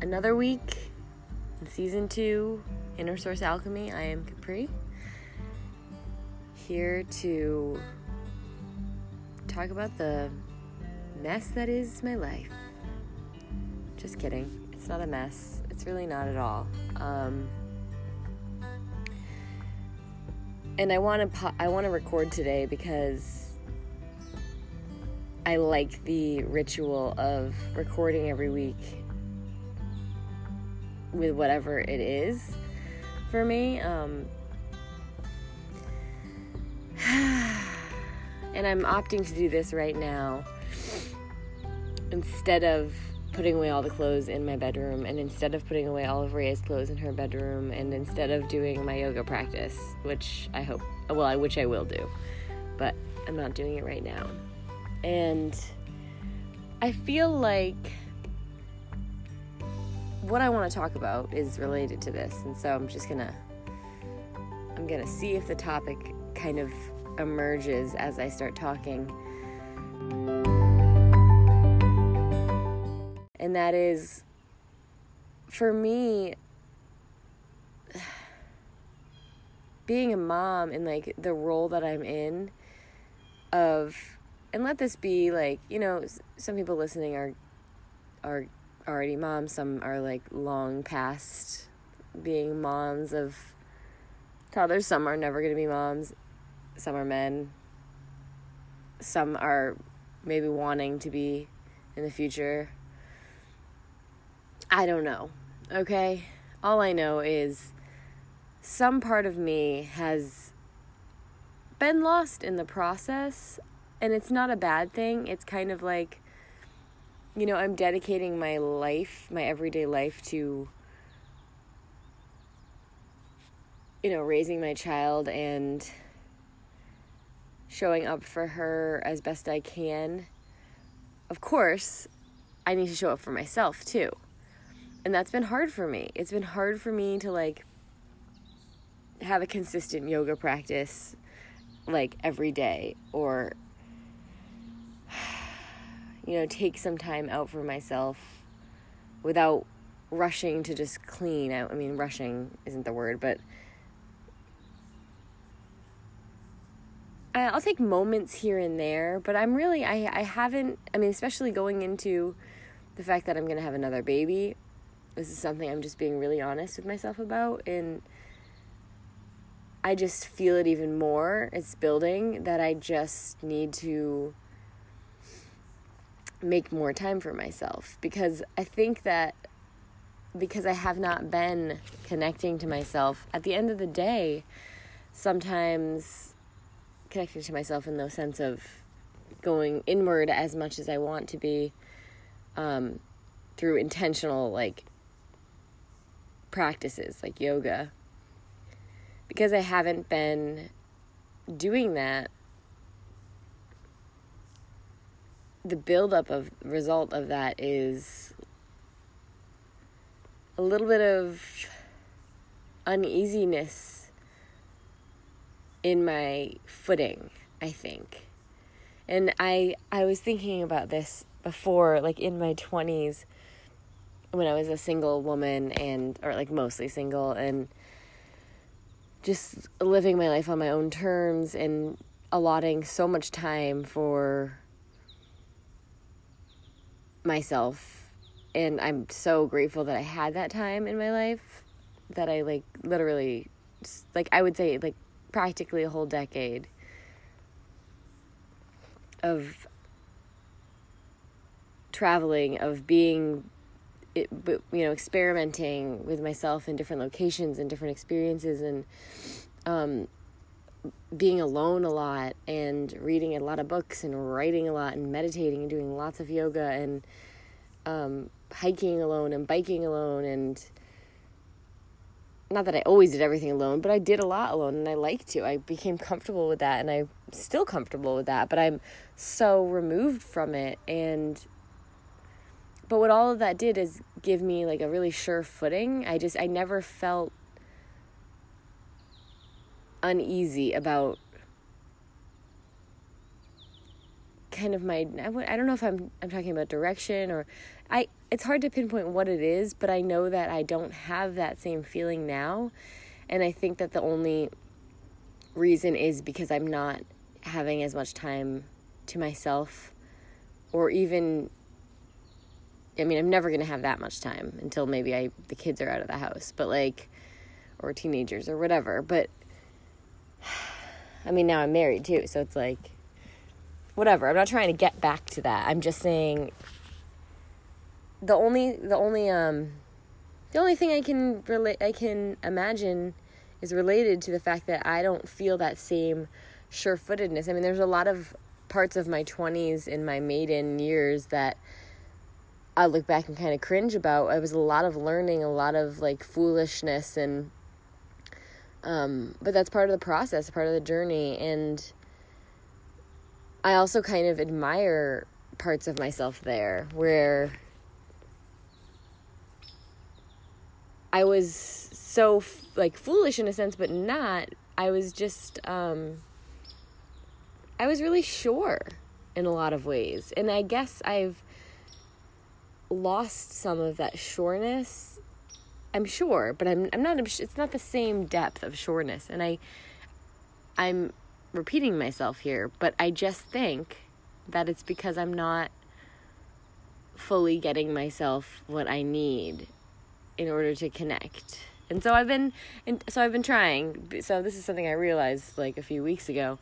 another week in season two, Inner Source Alchemy. I am Capri, here to talk about the mess that is my life. Just kidding. It's not a mess. It's really not at all. Um, and I want to po- I want to record today because I like the ritual of recording every week with whatever it is for me. Um, and I'm opting to do this right now instead of putting away all the clothes in my bedroom and instead of putting away all of Rhea's clothes in her bedroom and instead of doing my yoga practice, which I hope, well, I which I will do, but I'm not doing it right now. And I feel like what I want to talk about is related to this, and so I'm just gonna I'm gonna see if the topic kind of emerges as I start talking. And that is for me being a mom and like the role that I'm in of and let this be like, you know, some people listening are are already moms, some are like long past being moms of toddlers, some are never going to be moms, some are men, some are maybe wanting to be in the future. I don't know. Okay? All I know is some part of me has been lost in the process and it's not a bad thing. It's kind of like you know, I'm dedicating my life, my everyday life to you know, raising my child and showing up for her as best I can. Of course, I need to show up for myself too. And that's been hard for me. It's been hard for me to like have a consistent yoga practice like every day or you know, take some time out for myself without rushing to just clean. I, I mean, rushing isn't the word, but I'll take moments here and there, but I'm really, I, I haven't, I mean, especially going into the fact that I'm going to have another baby. This is something I'm just being really honest with myself about. And I just feel it even more. It's building that I just need to make more time for myself because I think that because I have not been connecting to myself at the end of the day sometimes connecting to myself in the sense of going inward as much as I want to be um, through intentional like practices like yoga. Because I haven't been doing that the buildup of result of that is a little bit of uneasiness in my footing, I think. And I I was thinking about this before like in my 20s when I was a single woman and or like mostly single and just living my life on my own terms and allotting so much time for myself and I'm so grateful that I had that time in my life that I like literally like I would say like practically a whole decade of traveling of being it, you know experimenting with myself in different locations and different experiences and um, being alone a lot and reading a lot of books and writing a lot and meditating and doing lots of yoga and um, hiking alone and biking alone and not that I always did everything alone, but I did a lot alone and I liked to. I became comfortable with that and I'm still comfortable with that, but I'm so removed from it and but what all of that did is give me like a really sure footing. I just I never felt uneasy about kind of my I don't know if I'm I'm talking about direction or I it's hard to pinpoint what it is, but I know that I don't have that same feeling now. And I think that the only reason is because I'm not having as much time to myself or even I mean, I'm never going to have that much time until maybe I the kids are out of the house, but like or teenagers or whatever, but I mean, now I'm married too, so it's like whatever. I'm not trying to get back to that. I'm just saying the only the only um the only thing I can relate I can imagine is related to the fact that I don't feel that same sure-footedness. I mean, there's a lot of parts of my 20s in my maiden years that I look back and kind of cringe about. It was a lot of learning, a lot of like foolishness and um but that's part of the process, part of the journey and I also kind of admire parts of myself there where I was so like foolish in a sense, but not. I was just, um, I was really sure in a lot of ways. And I guess I've lost some of that sureness. I'm sure, but I'm I'm not it's not the same depth of sureness. And I I'm repeating myself here, but I just think that it's because I'm not fully getting myself what I need in order to connect. And so I've been and so I've been trying. So this is something I realized like a few weeks ago.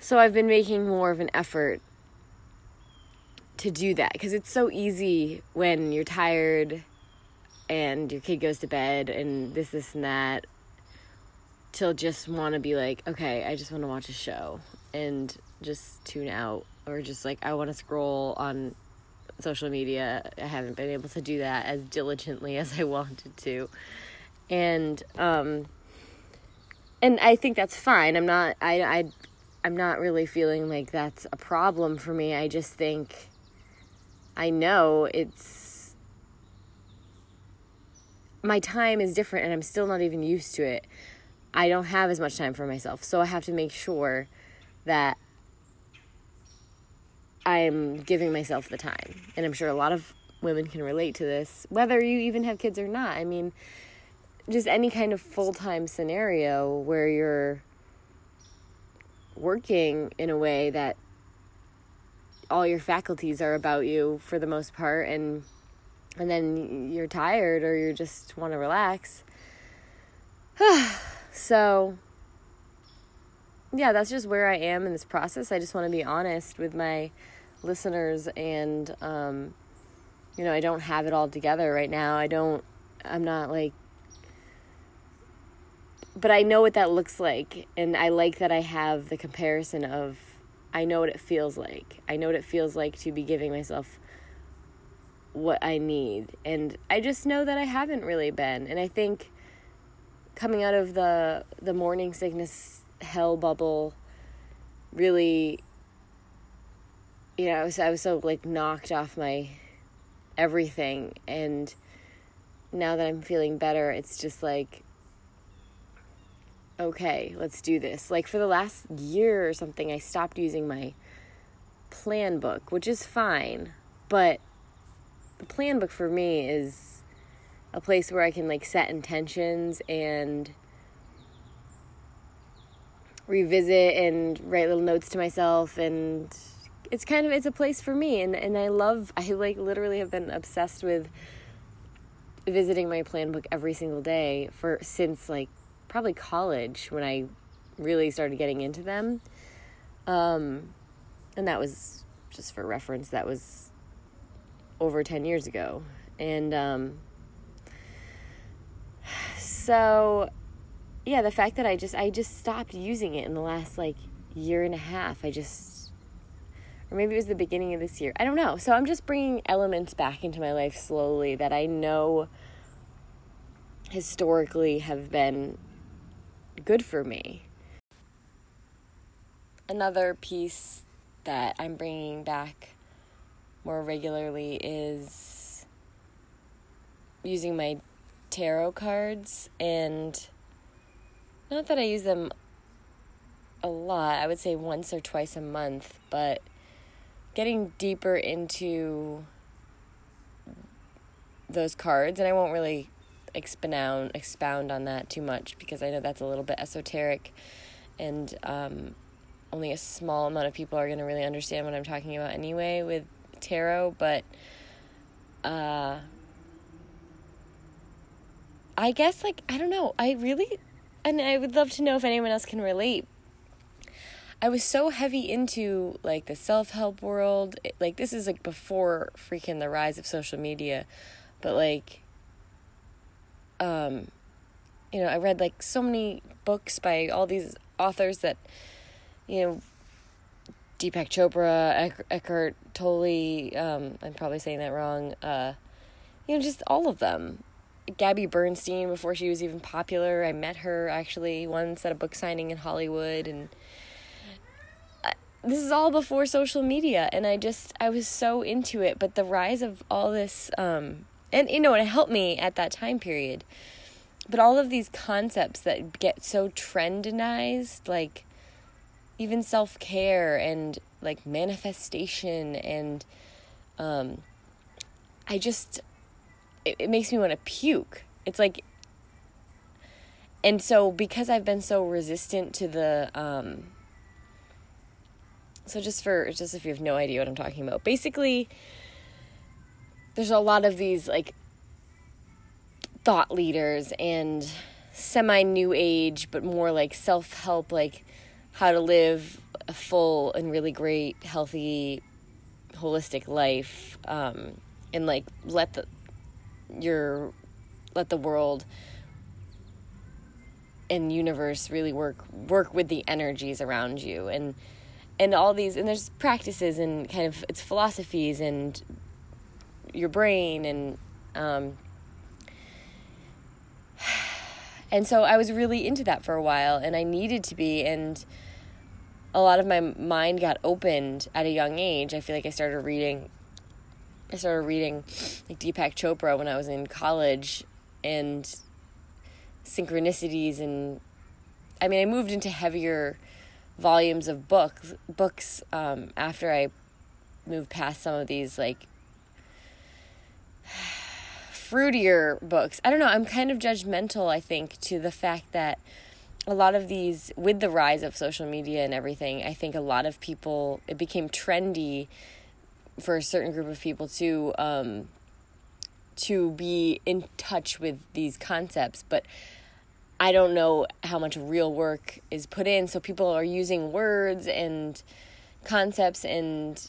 So I've been making more of an effort to do that because it's so easy when you're tired and your kid goes to bed and this this and that till just want to be like, okay, I just want to watch a show and just tune out or just like I want to scroll on social media. I haven't been able to do that as diligently as I wanted to. And um and I think that's fine. I'm not I I I'm not really feeling like that's a problem for me. I just think I know it's my time is different and I'm still not even used to it. I don't have as much time for myself. So I have to make sure that I'm giving myself the time. And I'm sure a lot of women can relate to this, whether you even have kids or not. I mean, just any kind of full time scenario where you're working in a way that all your faculties are about you for the most part and and then you're tired or you just want to relax So, yeah, that's just where I am in this process. I just want to be honest with my listeners, and, um, you know, I don't have it all together right now. I don't, I'm not like, but I know what that looks like, and I like that I have the comparison of, I know what it feels like. I know what it feels like to be giving myself what I need. And I just know that I haven't really been. And I think coming out of the the morning sickness hell bubble really you know I was I was so like knocked off my everything and now that I'm feeling better it's just like okay let's do this like for the last year or something I stopped using my plan book which is fine but the plan book for me is a place where I can like set intentions and revisit and write little notes to myself and it's kind of it's a place for me and and I love I like literally have been obsessed with visiting my plan book every single day for since like probably college when I really started getting into them. Um and that was just for reference that was over 10 years ago. And um so yeah, the fact that I just I just stopped using it in the last like year and a half. I just or maybe it was the beginning of this year. I don't know. So I'm just bringing elements back into my life slowly that I know historically have been good for me. Another piece that I'm bringing back more regularly is using my tarot cards and not that I use them a lot. I would say once or twice a month, but getting deeper into those cards, and I won't really expound expound on that too much because I know that's a little bit esoteric, and um, only a small amount of people are going to really understand what I'm talking about anyway with tarot. But uh, I guess like I don't know. I really, and I would love to know if anyone else can relate. I was so heavy into like the self help world. Like this is like before freaking the rise of social media, but like um you know, I read like so many books by all these authors that you know Deepak Chopra, Eckhart Tolle, um, I'm probably saying that wrong. Uh, you know, just all of them. Gabby Bernstein, before she was even popular, I met her actually once at a book signing in Hollywood, and this is all before social media and i just i was so into it but the rise of all this um and you know it helped me at that time period but all of these concepts that get so trendinized like even self-care and like manifestation and um i just it, it makes me want to puke. It's like and so because i've been so resistant to the um so just for just if you have no idea what I'm talking about, basically there's a lot of these like thought leaders and semi new age but more like self-help like how to live a full and really great healthy holistic life um and like let the your let the world and universe really work work with the energies around you. And and all these and there's practices and kind of it's philosophies and your brain and um, and so I was really into that for a while and I needed to be. And a lot of my mind got opened at a young age. I feel like I started reading I started reading like Deepak Chopra when I was in college and synchronicities and I mean I moved into heavier volumes of books books um, after I moved past some of these like fruitier books. I don't know, I'm kind of judgmental I think to the fact that a lot of these with the rise of social media and everything, I think a lot of people it became trendy for a certain group of people to um to be in touch with these concepts, but I don't know how much real work is put in. So people are using words and concepts and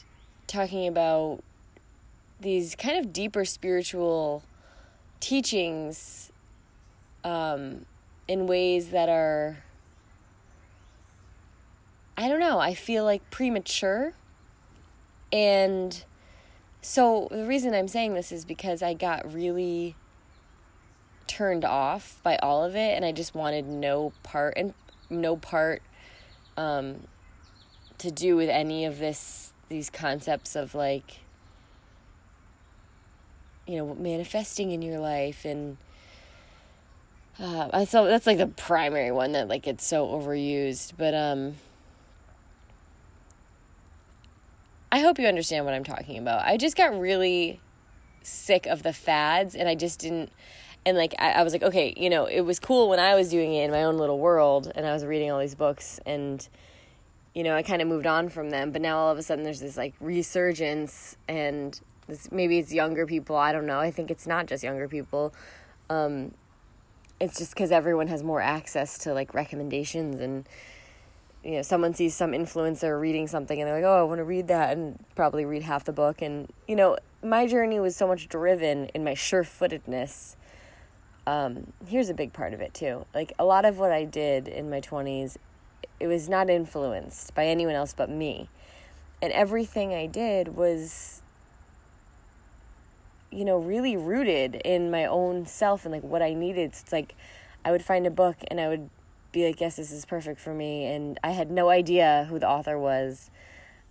talking about these kind of deeper spiritual teachings um, in ways that are, I don't know, I feel like premature. And so the reason I'm saying this is because I got really turned off by all of it and I just wanted no part and no part um to do with any of this these concepts of like you know manifesting in your life and uh, so that's like the primary one that like it's so overused but um I hope you understand what I'm talking about. I just got really sick of the fads and I just didn't and like I, I, was like okay you know it was cool when i was doing it in my own little world and i was reading all these books and you know i kind of moved on from them but now all of a sudden there's this like resurgence and this maybe it's younger people i don't know i think it's not just younger people um, it's just because everyone has more access to like recommendations and you know someone sees some influencer reading something and they're like oh i want to read that and probably read half the book and you know my journey was so much driven in my sure-footedness um, here's a big part of it too. Like a lot of what I did in my 20s, it was not influenced by anyone else but me. And everything I did was, you know, really rooted in my own self and like what I needed. So it's like I would find a book and I would be like, yes, this is perfect for me. And I had no idea who the author was.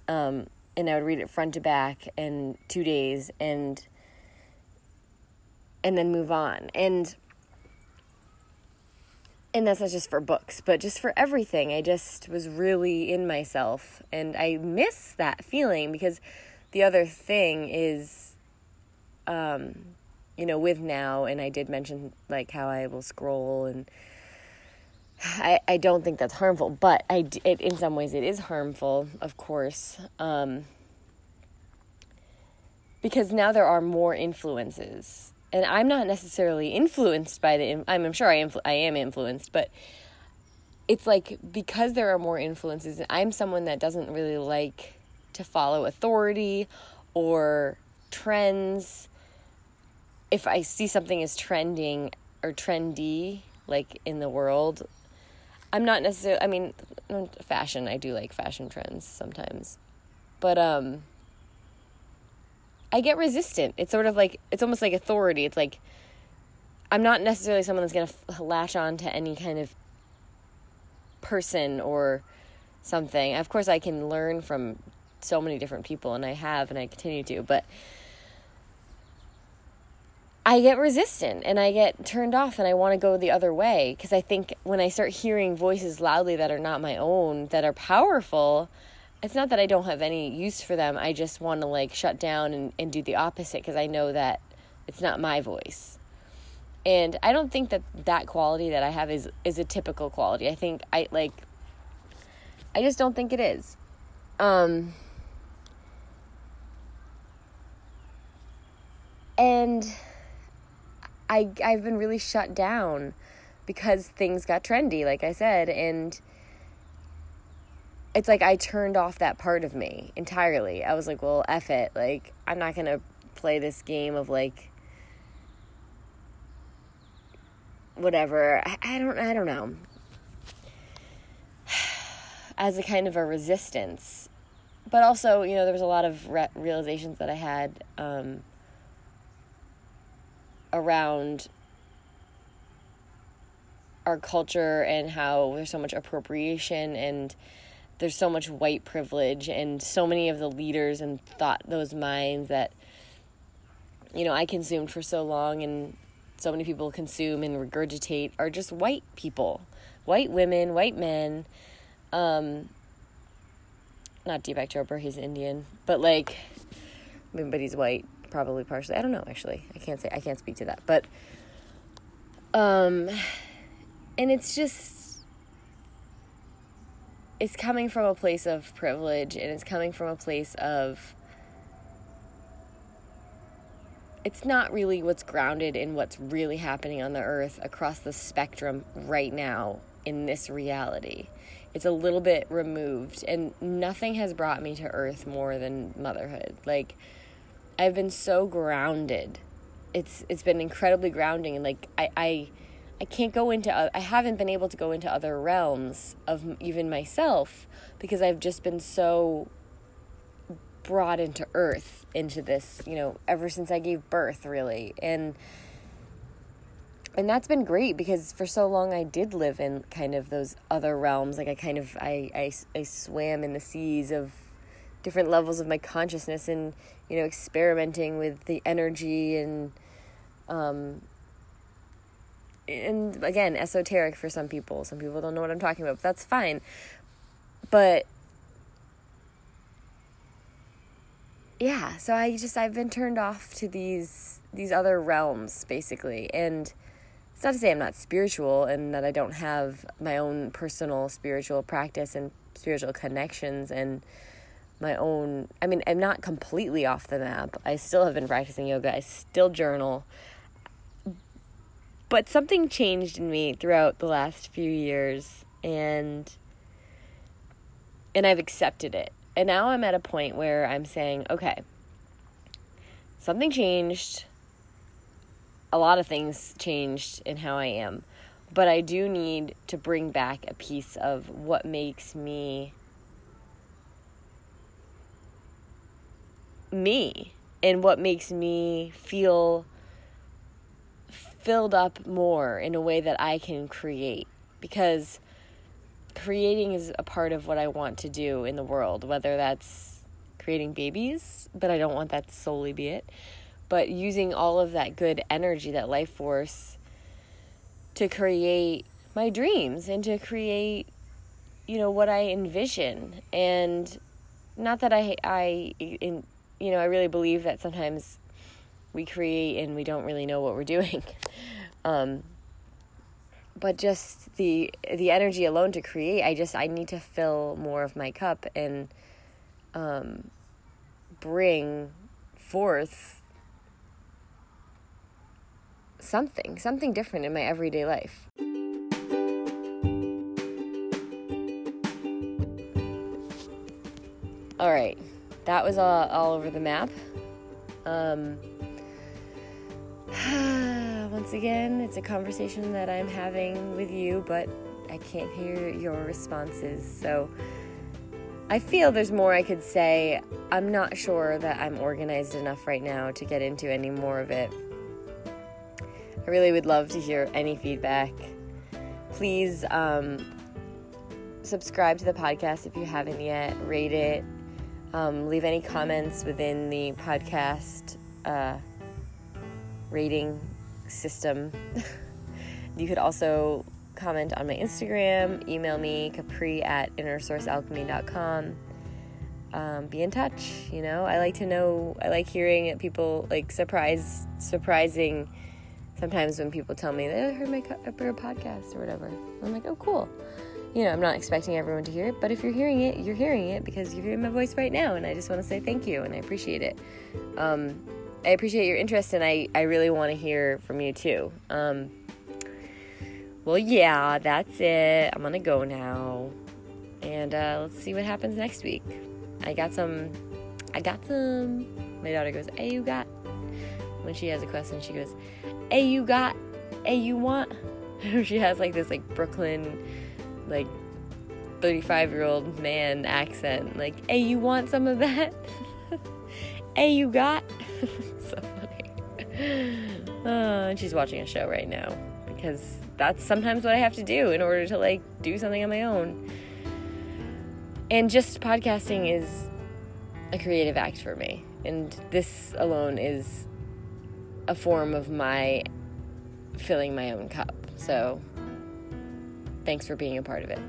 Um, and I would read it front to back in two days and and then move on. And and that's not just for books, but just for everything. I just was really in myself. And I miss that feeling because the other thing is, um, you know, with now, and I did mention like how I will scroll and. I, I don't think that's harmful, but I, it, in some ways it is harmful, of course, um, because now there are more influences and I'm not necessarily influenced by the. I'm, I'm sure I am. I am influenced, but it's like because there are more influences. I'm someone that doesn't really like to follow authority or trends. If I see something as trending or trendy, like in the world, I'm not necessarily. I mean, fashion. I do like fashion trends sometimes, but um I get resistant. It's sort of like it's almost like authority. It's like I'm not necessarily someone that's going to f- latch on to any kind of person or something. Of course, I can learn from so many different people, and I have, and I continue to, but I get resistant and I get turned off, and I want to go the other way because I think when I start hearing voices loudly that are not my own, that are powerful, it's not that I don't have any use for them. I just want to like shut down and, and do the opposite because I know that it's not my voice. And I don't think that that quality that I have is is a typical quality. I think I like I just don't think it is. Um and I I've been really shut down because things got trendy like I said and it's like I turned off that part of me entirely. I was like, well, F it. Like, I'm not going to play this game of like whatever. I, I don't I don't know. As a kind of a resistance. But also, you know, there was a lot of re- realizations that I had um, around our culture and how there's so much appropriation and there's so much white privilege and so many of the leaders and thought those minds that you know I consumed for so long and so many people consume and regurgitate are just white people, white women, white men. Um, not Deepak Chopra, he's Indian, but like, but he's white, probably partially. I don't know actually. I can't say I can't speak to that, but um, and it's just it's coming from a place of privilege and it's coming from a place of it's not really what's grounded in what's really happening on the earth across the spectrum right now in this reality. It's a little bit removed, and nothing has brought me to earth more than motherhood. Like, I've been so grounded. It's it's been incredibly grounding, and like I I I can't go into I haven't been able to go into other realms of even myself because I've just been so brought into earth into this, you know, ever since I gave birth really. And and that's been great because for so long I did live in kind of those other realms like I kind of I I, I swam in the seas of different levels of my consciousness and you know experimenting with the energy and um and again, esoteric for some people. Some people don't know what I'm talking about, but that's fine. But yeah, so I just I've been turned off to these these other realms basically. And it's not to say I'm not spiritual and that I don't have my own personal spiritual practice and spiritual connections and my own I mean, I'm not completely off the map. I still have been practicing yoga. I still journal. But something changed in me throughout the last few years and and I've accepted it. And now I'm at a point where I'm saying, okay, something changed. A lot of things changed in how I am. But I do need to bring back a piece of what makes me me and what makes me feel filled up more in a way that I can create. Because creating is a part of what I want to do in the world, whether that's creating babies, but I don't want that to solely be it, but using all of that good energy, that life force to create my dreams and to create you know what I envision. And not that I I in, you know I really believe that sometimes we create and we don't really know what we're doing. Um, but just the the energy alone to create I just I need to fill more of my cup and um, bring forth something something different in my everyday life. All right that was all, all over the map um, once again, it's a conversation that I'm having with you, but I can't hear your responses. So I feel there's more I could say. I'm not sure that I'm organized enough right now to get into any more of it. I really would love to hear any feedback. Please um, subscribe to the podcast if you haven't yet, rate it, um, leave any comments within the podcast. Uh, rating system. you could also comment on my Instagram, email me, capri at innersourcealchemy.com. Um, be in touch, you know. I like to know, I like hearing people like surprise, surprising sometimes when people tell me they heard my podcast or whatever. I'm like, oh, cool. You know, I'm not expecting everyone to hear it, but if you're hearing it, you're hearing it because you're hearing my voice right now, and I just want to say thank you and I appreciate it. Um, I appreciate your interest, and I, I really want to hear from you too. Um, well, yeah, that's it. I'm gonna go now, and uh, let's see what happens next week. I got some. I got some. My daughter goes, "Hey, you got?" When she has a question, she goes, "Hey, you got? Hey, you want?" she has like this like Brooklyn, like 35 year old man accent. Like, "Hey, you want some of that?" hey, you got? so funny. Uh, and she's watching a show right now because that's sometimes what I have to do in order to like do something on my own. And just podcasting is a creative act for me. And this alone is a form of my filling my own cup. So thanks for being a part of it.